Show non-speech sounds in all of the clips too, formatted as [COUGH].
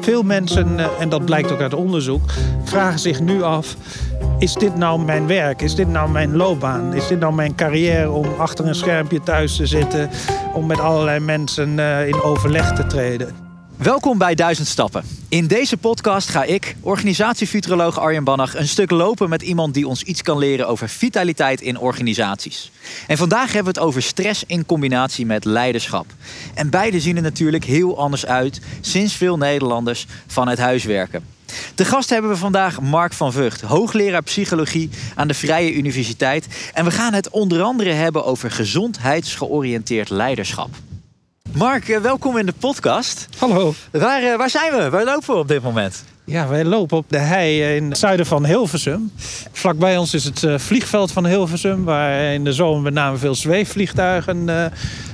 Veel mensen, eh, en dat blijkt ook uit onderzoek, vragen zich nu af: is dit nou mijn werk? Is dit nou mijn loopbaan? Is dit nou mijn carrière om achter een schermpje thuis te zitten, om met allerlei mensen eh, in overleg te treden? Welkom bij Duizend Stappen. In deze podcast ga ik, organisatiefuturoloog Arjen Bannach, een stuk lopen met iemand die ons iets kan leren over vitaliteit in organisaties. En vandaag hebben we het over stress in combinatie met leiderschap. En beide zien er natuurlijk heel anders uit sinds veel Nederlanders vanuit huis werken. De gast hebben we vandaag Mark van Vught, hoogleraar psychologie aan de Vrije Universiteit. En we gaan het onder andere hebben over gezondheidsgeoriënteerd leiderschap. Mark, eh, welkom in de podcast. Hallo. Waar, eh, waar zijn we? Waar lopen we op dit moment? Ja, wij lopen op de hei in het zuiden van Hilversum. Vlakbij ons is het eh, vliegveld van Hilversum, waar in de zomer met name veel zweefvliegtuigen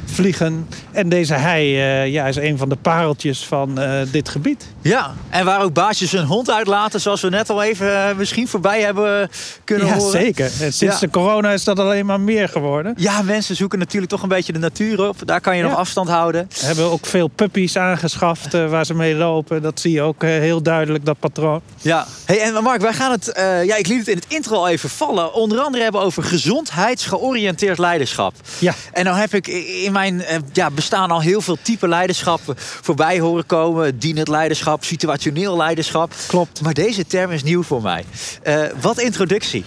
vliegen. En deze hei uh, ja, is een van de pareltjes van uh, dit gebied. Ja, en waar ook baasjes hun hond uitlaten, zoals we net al even uh, misschien voorbij hebben kunnen ja, horen. Zeker. En sinds ja. de corona is dat alleen maar meer geworden. Ja, mensen zoeken natuurlijk toch een beetje de natuur op. Daar kan je ja. nog afstand houden. We hebben ook veel puppies aangeschaft waar ze mee lopen. Dat zie je ook heel duidelijk, dat patroon. Ja. Hey, en Mark, wij gaan het, ja, ik liet het in het intro al even vallen. Onder andere hebben over gezondheidsgeoriënteerd leiderschap. Ja. En nou heb ik in mijn ja, bestaan al heel veel type leiderschappen voorbij horen komen. Dienend leiderschap, situationeel leiderschap. Klopt. Maar deze term is nieuw voor mij. Uh, wat introductie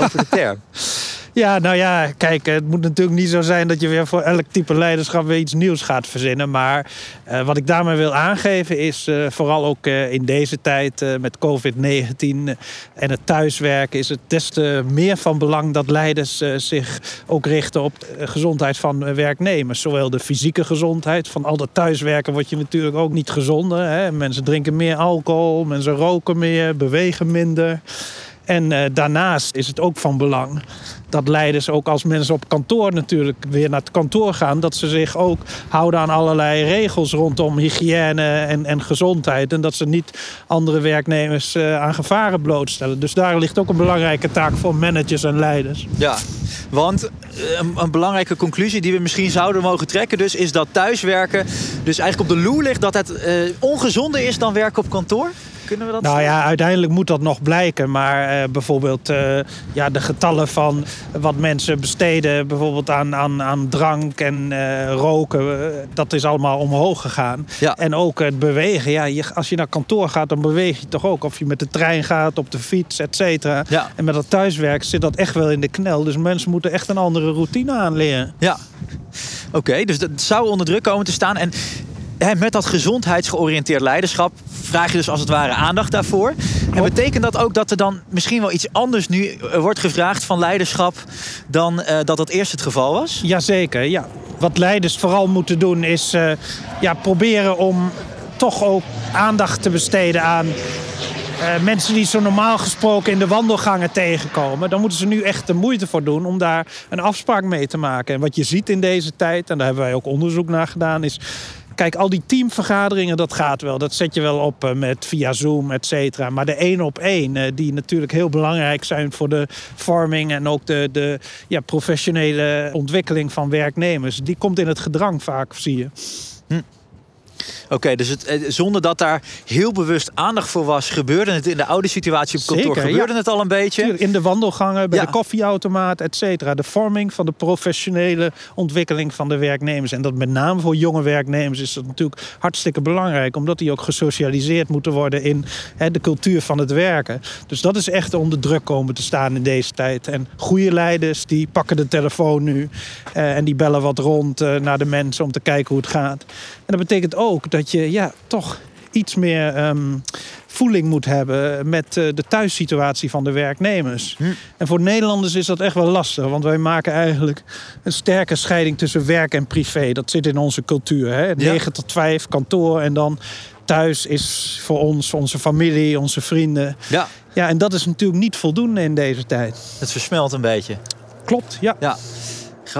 over de term. [LAUGHS] Ja, nou ja, kijk, het moet natuurlijk niet zo zijn dat je weer voor elk type leiderschap weer iets nieuws gaat verzinnen. Maar uh, wat ik daarmee wil aangeven is, uh, vooral ook uh, in deze tijd met COVID-19 en het thuiswerken, is het des te meer van belang dat leiders zich ook richten op de gezondheid van werknemers. Zowel de fysieke gezondheid, van al dat thuiswerken word je natuurlijk ook niet gezonder. Hè? Mensen drinken meer alcohol, mensen roken meer, bewegen minder. En daarnaast is het ook van belang dat leiders ook als mensen op kantoor natuurlijk weer naar het kantoor gaan, dat ze zich ook houden aan allerlei regels rondom hygiëne en, en gezondheid. En dat ze niet andere werknemers uh, aan gevaren blootstellen. Dus daar ligt ook een belangrijke taak voor managers en leiders. Ja, want eh, een, een belangrijke conclusie die we misschien zouden mogen trekken, dus is dat thuiswerken dus eigenlijk op de loer ligt dat het uh, ongezonder is dan werken op kantoor. Kunnen we dat nou ja, uiteindelijk moet dat nog blijken. Maar uh, bijvoorbeeld uh, ja, de getallen van wat mensen besteden... bijvoorbeeld aan, aan, aan drank en uh, roken... dat is allemaal omhoog gegaan. Ja. En ook het bewegen. Ja, je, als je naar kantoor gaat, dan beweeg je toch ook. Of je met de trein gaat, op de fiets, et cetera. Ja. En met dat thuiswerk zit dat echt wel in de knel. Dus mensen moeten echt een andere routine aanleren. Ja, oké. Okay, dus dat zou onder druk komen te staan. En met dat gezondheidsgeoriënteerd leiderschap vraag je dus als het ware aandacht daarvoor. En betekent dat ook dat er dan misschien wel iets anders nu wordt gevraagd van leiderschap dan uh, dat dat eerst het geval was? Jazeker, ja. Wat leiders vooral moeten doen is uh, ja, proberen om toch ook aandacht te besteden aan uh, mensen die zo normaal gesproken in de wandelgangen tegenkomen, dan moeten ze nu echt de moeite voor doen om daar een afspraak mee te maken. En wat je ziet in deze tijd, en daar hebben wij ook onderzoek naar gedaan, is Kijk, al die teamvergaderingen, dat gaat wel. Dat zet je wel op uh, met via Zoom, et cetera. Maar de één op één, uh, die natuurlijk heel belangrijk zijn voor de vorming en ook de, de ja, professionele ontwikkeling van werknemers, die komt in het gedrang vaak, zie je. Hm. Oké, okay, dus het, eh, zonder dat daar heel bewust aandacht voor was, gebeurde het in de oude situatie op kantoor? Zeker, gebeurde ja. het al een beetje? In de wandelgangen, bij ja. de koffieautomaat, et cetera. De vorming van de professionele ontwikkeling van de werknemers. En dat met name voor jonge werknemers is dat natuurlijk hartstikke belangrijk, omdat die ook gesocialiseerd moeten worden in hè, de cultuur van het werken. Dus dat is echt onder druk komen te staan in deze tijd. En goede leiders die pakken de telefoon nu uh, en die bellen wat rond uh, naar de mensen om te kijken hoe het gaat. En dat betekent ook dat je ja, toch iets meer um, voeling moet hebben met uh, de thuissituatie van de werknemers. Hm. En voor Nederlanders is dat echt wel lastig, want wij maken eigenlijk een sterke scheiding tussen werk en privé. Dat zit in onze cultuur. Hè? 9 ja. tot 5 kantoor en dan thuis is voor ons, onze familie, onze vrienden. Ja. ja, en dat is natuurlijk niet voldoende in deze tijd. Het versmelt een beetje. Klopt, ja. ja.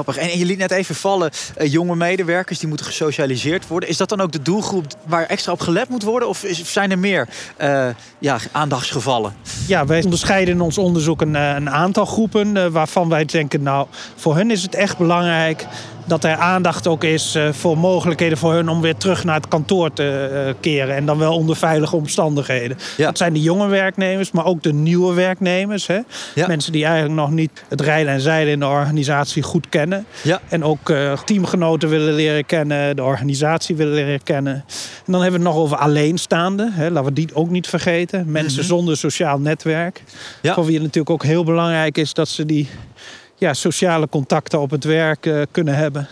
Grappig. En je liet net even vallen, uh, jonge medewerkers die moeten gesocialiseerd worden. Is dat dan ook de doelgroep waar extra op gelet moet worden? Of zijn er meer uh, ja, aandachtsgevallen? Ja, wij onderscheiden in ons onderzoek een, een aantal groepen waarvan wij denken, nou, voor hen is het echt belangrijk dat er aandacht ook is eh, voor mogelijkheden voor hun om weer terug naar het kantoor te eh, keren. En dan wel onder veilige omstandigheden. Ja. Dat zijn de jonge werknemers, maar ook de nieuwe werknemers. Hè? Ja. Mensen die eigenlijk nog niet het rijden en zeilen in de organisatie goed kennen. Ja. En ook eh, teamgenoten willen leren kennen, de organisatie willen leren kennen. En dan hebben we het nog over alleenstaanden. Hè? Laten we die ook niet vergeten. Mensen zonder sociaal netwerk. Mhm. Voor wie het natuurlijk ook heel belangrijk is dat ze die ja, sociale contacten op het werk eh, kunnen hebben.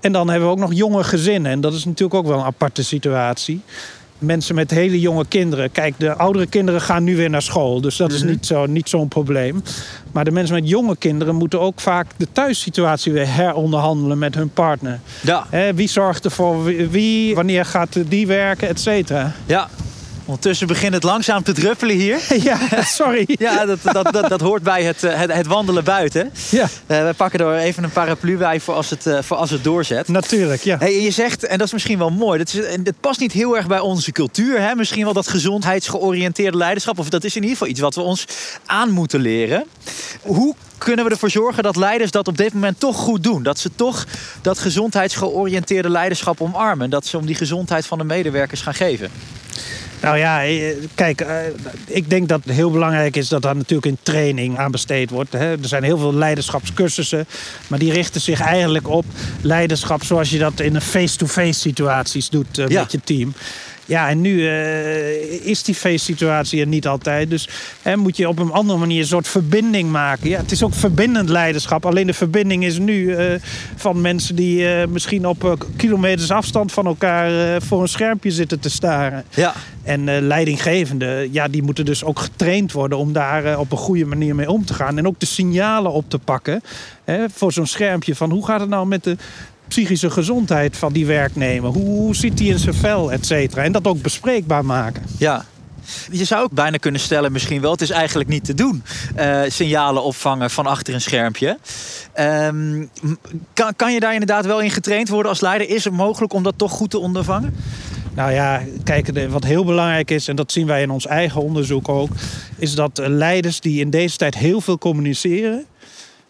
En dan hebben we ook nog jonge gezinnen. En dat is natuurlijk ook wel een aparte situatie. Mensen met hele jonge kinderen. Kijk, de oudere kinderen gaan nu weer naar school. Dus dat is niet zo- niet zo'n probleem. Maar de mensen met jonge kinderen moeten ook vaak de thuissituatie weer heronderhandelen met hun partner. Ja. Wie zorgt ervoor wie- wie, wanneer gaat die werken, et cetera. ja. Ondertussen begint het langzaam te druppelen hier. [LAUGHS] Ja, sorry. Ja, dat, dat, dat, dat hoort bij het, eh, het, het wandelen buiten. Ja, Eh, we pakken er even een paraplu bij voor als het, eh, voor als het doorzet. natuurlijk. Ja. Hey, je zegt, en dat is misschien wel mooi, dat, is, dat past niet heel erg bij onze cultuur. Hè? Misschien wel dat gezondheidsgeoriënteerde leiderschap. Of dat is in ieder geval iets wat we ons aan moeten leren. Hoe kunnen we ervoor zorgen dat leiders dat op dit moment toch goed doen? Dat ze toch dat gezondheidsgeoriënteerde leiderschap omarmen. Dat ze om die gezondheid van de medewerkers gaan geven. Nou ja, eh, kijk, eh, ik denk dat het heel belangrijk is dat daar natuurlijk in training aan besteed wordt. Er zijn heel veel leiderschapscursussen, maar die richten zich eigenlijk op leiderschap zoals je dat in een face-to-face situaties doet eh, Ja. met je team. Ja, en nu eh, is die face-situatie er niet altijd. Dus hè, moet je op een andere manier een soort verbinding maken. Ja, het is ook verbindend leiderschap. Alleen de verbinding is nu eh, van mensen die eh, misschien op kilometers afstand van elkaar voor een schermpje zitten te staren. Ja, En leidinggevenden, ja, die moeten dus ook getraind worden om daar op een goede manier mee om te gaan. En ook de signalen op te pakken hè, voor zo'n schermpje van hoe gaat het nou met de psychische gezondheid van die werknemer? Hoe, zit die in zijn vel, et cetera? En dat ook bespreekbaar maken. ja. Je zou ook bijna kunnen stellen, misschien wel, het is eigenlijk niet te doen. eh, signalen opvangen van achter een schermpje. Ehm, kan, kan je daar inderdaad wel in getraind worden als leider? Is het mogelijk om dat toch goed te ondervangen? Nou ja, kijk, wat heel belangrijk is, en dat zien wij in ons eigen onderzoek ook, is dat eh, leiders die in deze tijd heel veel communiceren,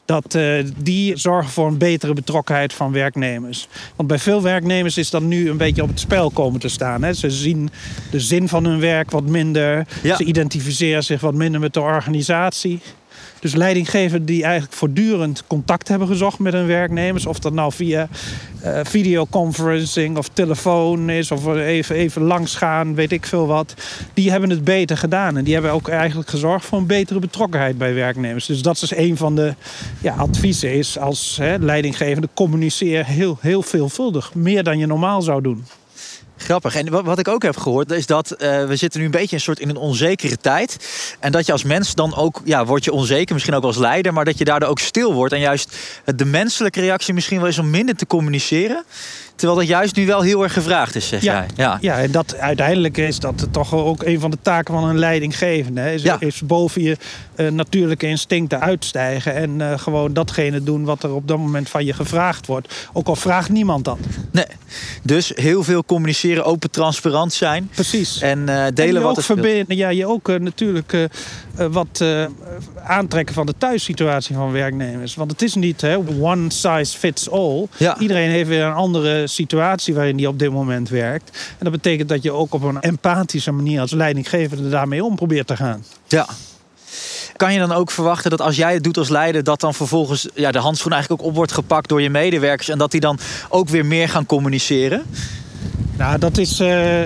dat eh, die zorgen voor een betere betrokkenheid van werknemers. Want bij veel werknemers is dat nu een beetje op het spel komen te staan. Hè. Ze zien de zin van hun werk wat minder. Ja. Ze identificeren zich wat minder met de organisatie. Dus leidinggevenden die eigenlijk voortdurend contact hebben gezocht met hun werknemers. Of dat nou via eh, videoconferencing of telefoon is. Of even, even langsgaan, weet ik veel wat. Die hebben het beter gedaan. En die hebben ook eigenlijk gezorgd voor een betere betrokkenheid bij werknemers. Dus dat is een van de ja, adviezen. Is als hè, leidinggevende communiceer heel, heel veelvuldig. Meer dan je normaal zou doen. Grappig. En wat, ik ook heb gehoord, is dat eh, we zitten nu een beetje een soort in een onzekere tijd. En dat je als mens dan ook, ja, word je onzeker, misschien ook als leider, maar dat je daardoor ook stil wordt. En juist de menselijke reactie misschien wel is om minder te communiceren. Terwijl dat juist nu wel heel erg gevraagd is, zeg Ja. jij. Ja. Ja, en dat, uiteindelijk is dat toch ook een van de taken van een leidinggevende. Hè? Is, Ja. is boven je eh, natuurlijke instincten uitstijgen. En eh, gewoon datgene doen wat er op dat moment van je gevraagd wordt. Ook al vraagt niemand dat. Nee. Dus heel veel communiceren, open, transparant zijn. Precies. En eh, En delen je wat ook speelt. verbinden, ja, je ook natuurlijk wat aantrekken van de thuissituatie van werknemers. Want het is niet hè, one size fits all. Ja. Iedereen heeft weer een andere situatie waarin hij op dit moment werkt. En dat betekent dat je ook op een empathische manier als leidinggevende daarmee om probeert te gaan. Ja. Kan je dan ook verwachten dat als jij het doet als leider, dat dan vervolgens ja, de handschoen eigenlijk ook op wordt gepakt door je medewerkers en dat die dan ook weer meer gaan communiceren? Nou, dat is eh,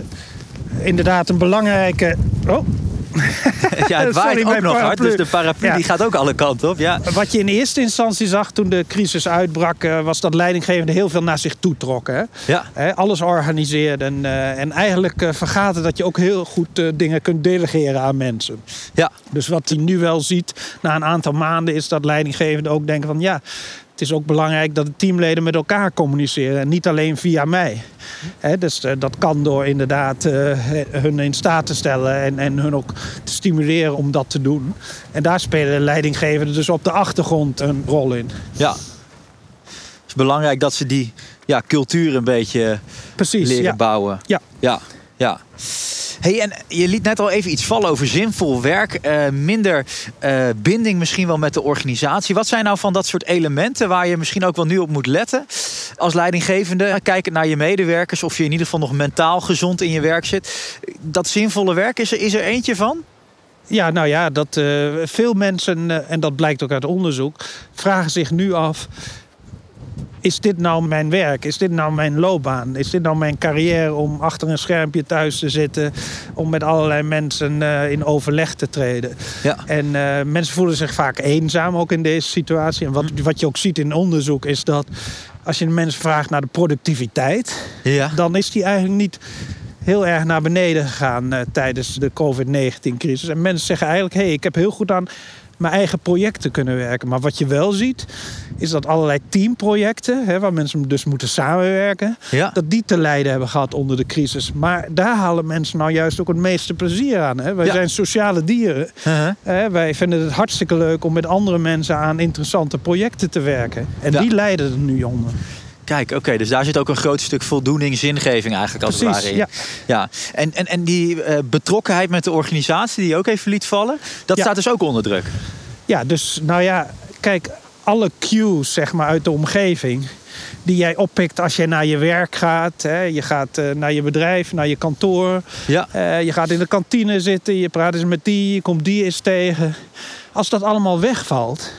inderdaad een belangrijke. Oh. [LAUGHS] [LAUGHS] Ja, het Sorry, waait ook nog hard, dus de paraplu Ja. die gaat ook alle kanten op. Ja. Wat je in eerste instantie zag toen de crisis uitbrak, eh, was dat leidinggevenden heel veel naar zich toe trokken. Hè? Ja. Alles organiseerden. En, eh, en eigenlijk eh, vergaten dat je ook heel goed dingen kunt delegeren aan mensen. Ja. Dus wat hij nu wel ziet na een aantal maanden, is dat leidinggevenden ook denken van ja. Het is ook belangrijk dat de teamleden met elkaar communiceren en niet alleen via mij. Dus eh, dat kan door inderdaad eh, hun in staat te stellen en, en hun ook te stimuleren om dat te doen. En daar spelen leidinggevenden dus op de achtergrond een rol in. ja. Het is belangrijk dat ze die ja, cultuur een beetje Precies. leren Ja. bouwen. Ja. Ja, ja. Hey, en je liet net al even iets vallen over zinvol werk. eh, minder eh, binding misschien wel met de organisatie. Wat zijn nou van dat soort elementen waar je misschien ook wel nu op moet letten? Als leidinggevende, kijkend naar je medewerkers... of je in ieder geval nog mentaal gezond in je werk zit. Dat zinvolle werk, is er, eentje van? Ja, nou ja, dat eh, veel mensen, eh, en dat blijkt ook uit onderzoek, vragen zich nu af: is dit nou mijn werk? Is dit nou mijn loopbaan? Is dit nou mijn carrière om achter een schermpje thuis te zitten, om met allerlei mensen eh, in overleg te treden? Ja. En eh, mensen voelen zich vaak eenzaam ook in deze situatie. En wat, wat je ook ziet in onderzoek is dat als je de mensen vraagt naar de productiviteit, Ja. dan is die eigenlijk niet heel erg naar beneden gegaan eh, tijdens de COVID-19-crisis. En mensen zeggen eigenlijk: hé, hey, ik heb heel goed aan mijn eigen projecten kunnen werken. Maar wat je wel ziet, is dat allerlei teamprojecten, hè, waar mensen dus moeten samenwerken, Ja. dat die te lijden hebben gehad onder de crisis. Maar daar halen mensen nou juist ook het meeste plezier aan. Hè? Wij Ja. zijn sociale dieren. Hè? Wij vinden het hartstikke leuk om met andere mensen aan interessante projecten te werken. En Ja. die lijden er nu onder. Kijk, oké, dus daar zit ook een groot stuk voldoening, zingeving eigenlijk als het Precies, ware in. ja. ja. En, en, en die eh, betrokkenheid met de organisatie die je ook even liet vallen, dat Ja. staat dus ook onder druk. Ja, dus nou ja, kijk, alle cues zeg maar uit de omgeving die jij oppikt als je naar je werk gaat. Hè. Je gaat eh, naar je bedrijf, naar je kantoor. Ja. Eh, je gaat in de kantine zitten, je praat eens met die, je komt die eens tegen. Als dat allemaal wegvalt,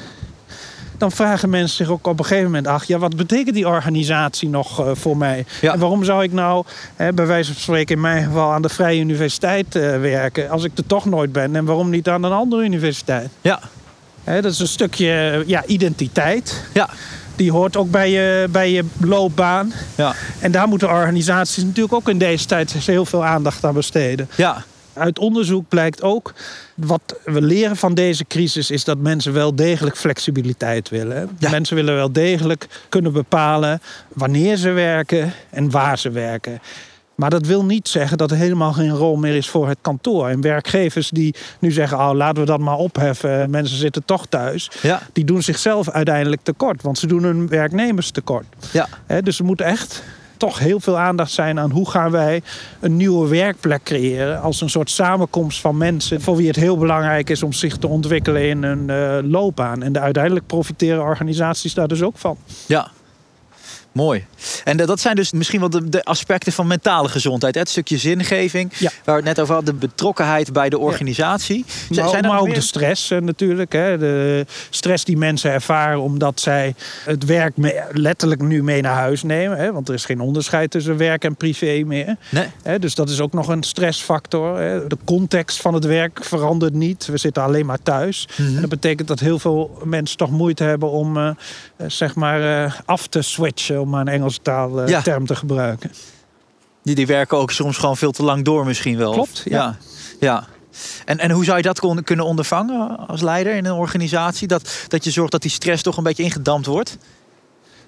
dan vragen mensen zich ook op een gegeven moment af... ja, wat betekent die organisatie nog eh, voor mij? Ja. En waarom zou ik nou, hè, bij wijze van spreken in mijn geval... aan de Vrije Universiteit eh, werken als ik er toch nooit ben? En waarom niet aan een andere universiteit? Ja. Hè, dat is een stukje ja, identiteit. Ja. Die hoort ook bij je, bij je loopbaan. Ja. En daar moeten organisaties natuurlijk ook in deze tijd heel veel aandacht aan besteden. Ja. Uit onderzoek blijkt ook, wat we leren van deze crisis, is dat mensen wel degelijk flexibiliteit willen. Ja. Mensen willen wel degelijk kunnen bepalen wanneer ze werken en waar ze werken. Maar dat wil niet zeggen dat er helemaal geen rol meer is voor het kantoor. En werkgevers die nu zeggen, oh, laten we dat maar opheffen, mensen zitten toch thuis. Ja. Die doen zichzelf uiteindelijk tekort, want ze doen hun werknemers tekort. Ja. Dus er moet echt toch heel veel aandacht zijn aan hoe gaan wij een nieuwe werkplek creëren. Als een soort samenkomst van mensen voor wie het heel belangrijk is om zich te ontwikkelen in hun eh, loopbaan. En de uiteindelijk profiteren organisaties daar dus ook van. Ja. Mooi. En eh, dat zijn dus misschien wel de, de aspecten van mentale gezondheid. hè? Het stukje zingeving, Ja. waar we het net over hadden, de betrokkenheid bij de organisatie. Maar, zijn maar ook meer? de stress eh, natuurlijk. Hè. De stress die mensen ervaren omdat zij het werk letterlijk nu mee naar huis nemen. Hè. Want er is geen onderscheid tussen werk en privé meer. Nee. Dus dat is ook nog een stressfactor. Hè. De context van het werk verandert niet. We zitten alleen maar thuis. Mhm. En dat betekent dat heel veel mensen toch moeite hebben om eh, zeg maar af te switchen, om maar een Engelse taal, eh, Ja. term te gebruiken. Die, die werken ook soms gewoon veel te lang door misschien wel. Klopt, ja. ja. ja. En, en hoe zou je dat kon- kunnen ondervangen als leider in een organisatie? Dat, dat je zorgt dat die stress toch een beetje ingedampt wordt?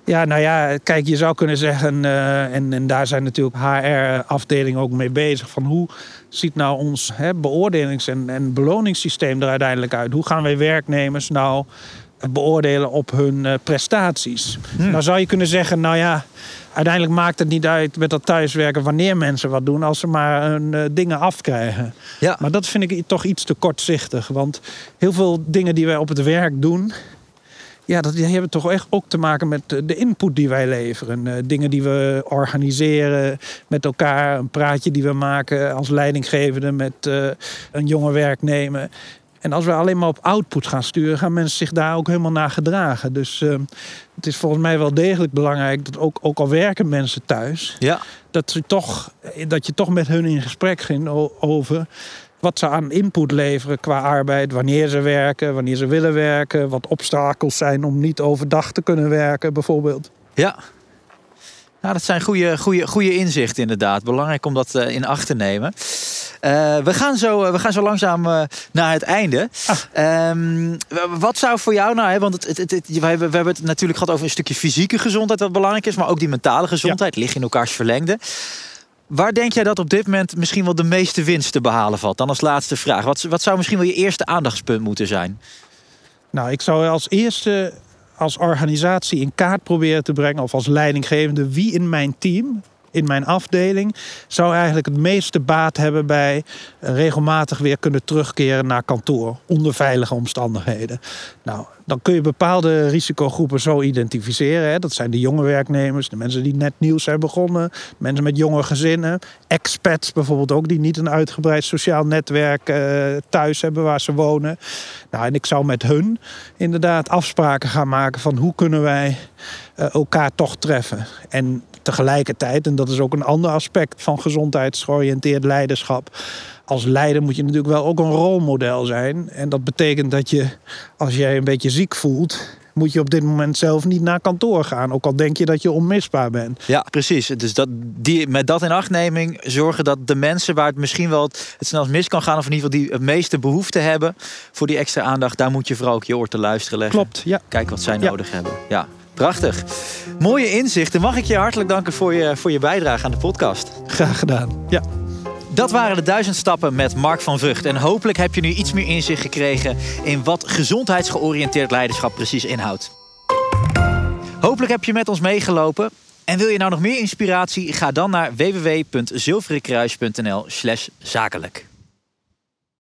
Ja, nou ja, kijk, je zou kunnen zeggen, eh, en, en daar zijn natuurlijk HR-afdelingen ook mee bezig, van hoe ziet nou ons hè, beoordelings- en, en beloningssysteem er uiteindelijk uit? Hoe gaan wij werknemers nou beoordelen op hun eh, prestaties? Hmm. Nou zou je kunnen zeggen, nou ja, uiteindelijk maakt het niet uit met dat thuiswerken wanneer mensen wat doen, als ze maar hun eh, dingen afkrijgen. Ja. Maar dat vind ik toch iets te kortzichtig. Want heel veel dingen die wij op het werk doen. Ja, dat die hebben toch echt ook te maken met de input die wij leveren. Eh, dingen die we organiseren met elkaar. Een praatje die we maken als leidinggevende met een jonge werknemer. En als we alleen maar op output gaan sturen, gaan mensen zich daar ook helemaal naar gedragen. Dus eh, het is volgens mij wel degelijk belangrijk dat ook, ook al werken mensen thuis, Ja. dat, ze toch, dat je toch met hun in gesprek ging over wat ze aan input leveren qua arbeid, wanneer ze werken, wanneer ze willen werken, wat obstakels zijn om niet overdag te kunnen werken, bijvoorbeeld. Ja. Nou, dat zijn goede, goede, goede inzichten inderdaad. Belangrijk om dat eh, in acht te nemen. Eh, we, gaan zo, eh, we gaan zo langzaam naar het einde. Ah. Ehm, wat zou voor jou nou, hè, want het, het, het, het- we, hebben, we hebben het natuurlijk gehad over een stukje fysieke gezondheid wat belangrijk is, maar ook die mentale gezondheid ligt in elkaars verlengde. Waar denk jij dat op dit moment misschien wel de meeste winst te behalen valt? Dan als laatste vraag. Wat, wat zou misschien wel je eerste aandachtspunt moeten zijn? Nou, ik zou als eerste als organisatie in kaart proberen te brengen, of als leidinggevende, wie in mijn team in mijn afdeling zou eigenlijk het meeste baat hebben bij regelmatig weer kunnen terugkeren naar kantoor onder veilige omstandigheden. Nou, dan kun je bepaalde risicogroepen zo identificeren. Hè. Dat zijn de jonge werknemers, de mensen die net nieuw zijn begonnen, mensen met jonge gezinnen, expats bijvoorbeeld ook, die niet een uitgebreid sociaal netwerk uh, thuis hebben waar ze wonen. Nou, en ik zou met hun inderdaad afspraken gaan maken van hoe kunnen wij uh, elkaar toch treffen. En tegelijkertijd, en dat is ook een ander aspect van gezondheidsgeoriënteerd leiderschap als leider moet je natuurlijk wel ook een rolmodel zijn. En dat betekent dat je, als jij een beetje ziek voelt, moet je op dit moment zelf niet naar kantoor gaan. Ook al denk je dat je onmisbaar bent. Ja, precies. Dus dat, die, met dat in achtneming zorgen dat de mensen waar het misschien wel het, snelst mis kan gaan... of in ieder geval die het meeste behoefte hebben voor die extra aandacht... daar moet je vooral ook je oor te luisteren leggen. Klopt, ja. Kijk wat zij nodig hebben. Ja, prachtig. Mooie inzichten. Mag ik je hartelijk danken voor je, voor je bijdrage aan de podcast. Graag gedaan, ja. Dat waren de duizend stappen met Mark van Vught. En hopelijk heb je nu iets meer inzicht gekregen in wat gezondheidsgeoriënteerd leiderschap precies inhoudt. Hopelijk heb je met ons meegelopen. En wil je nou nog meer inspiratie? Ga dan naar www.zilverenkruis.nl/zakelijk.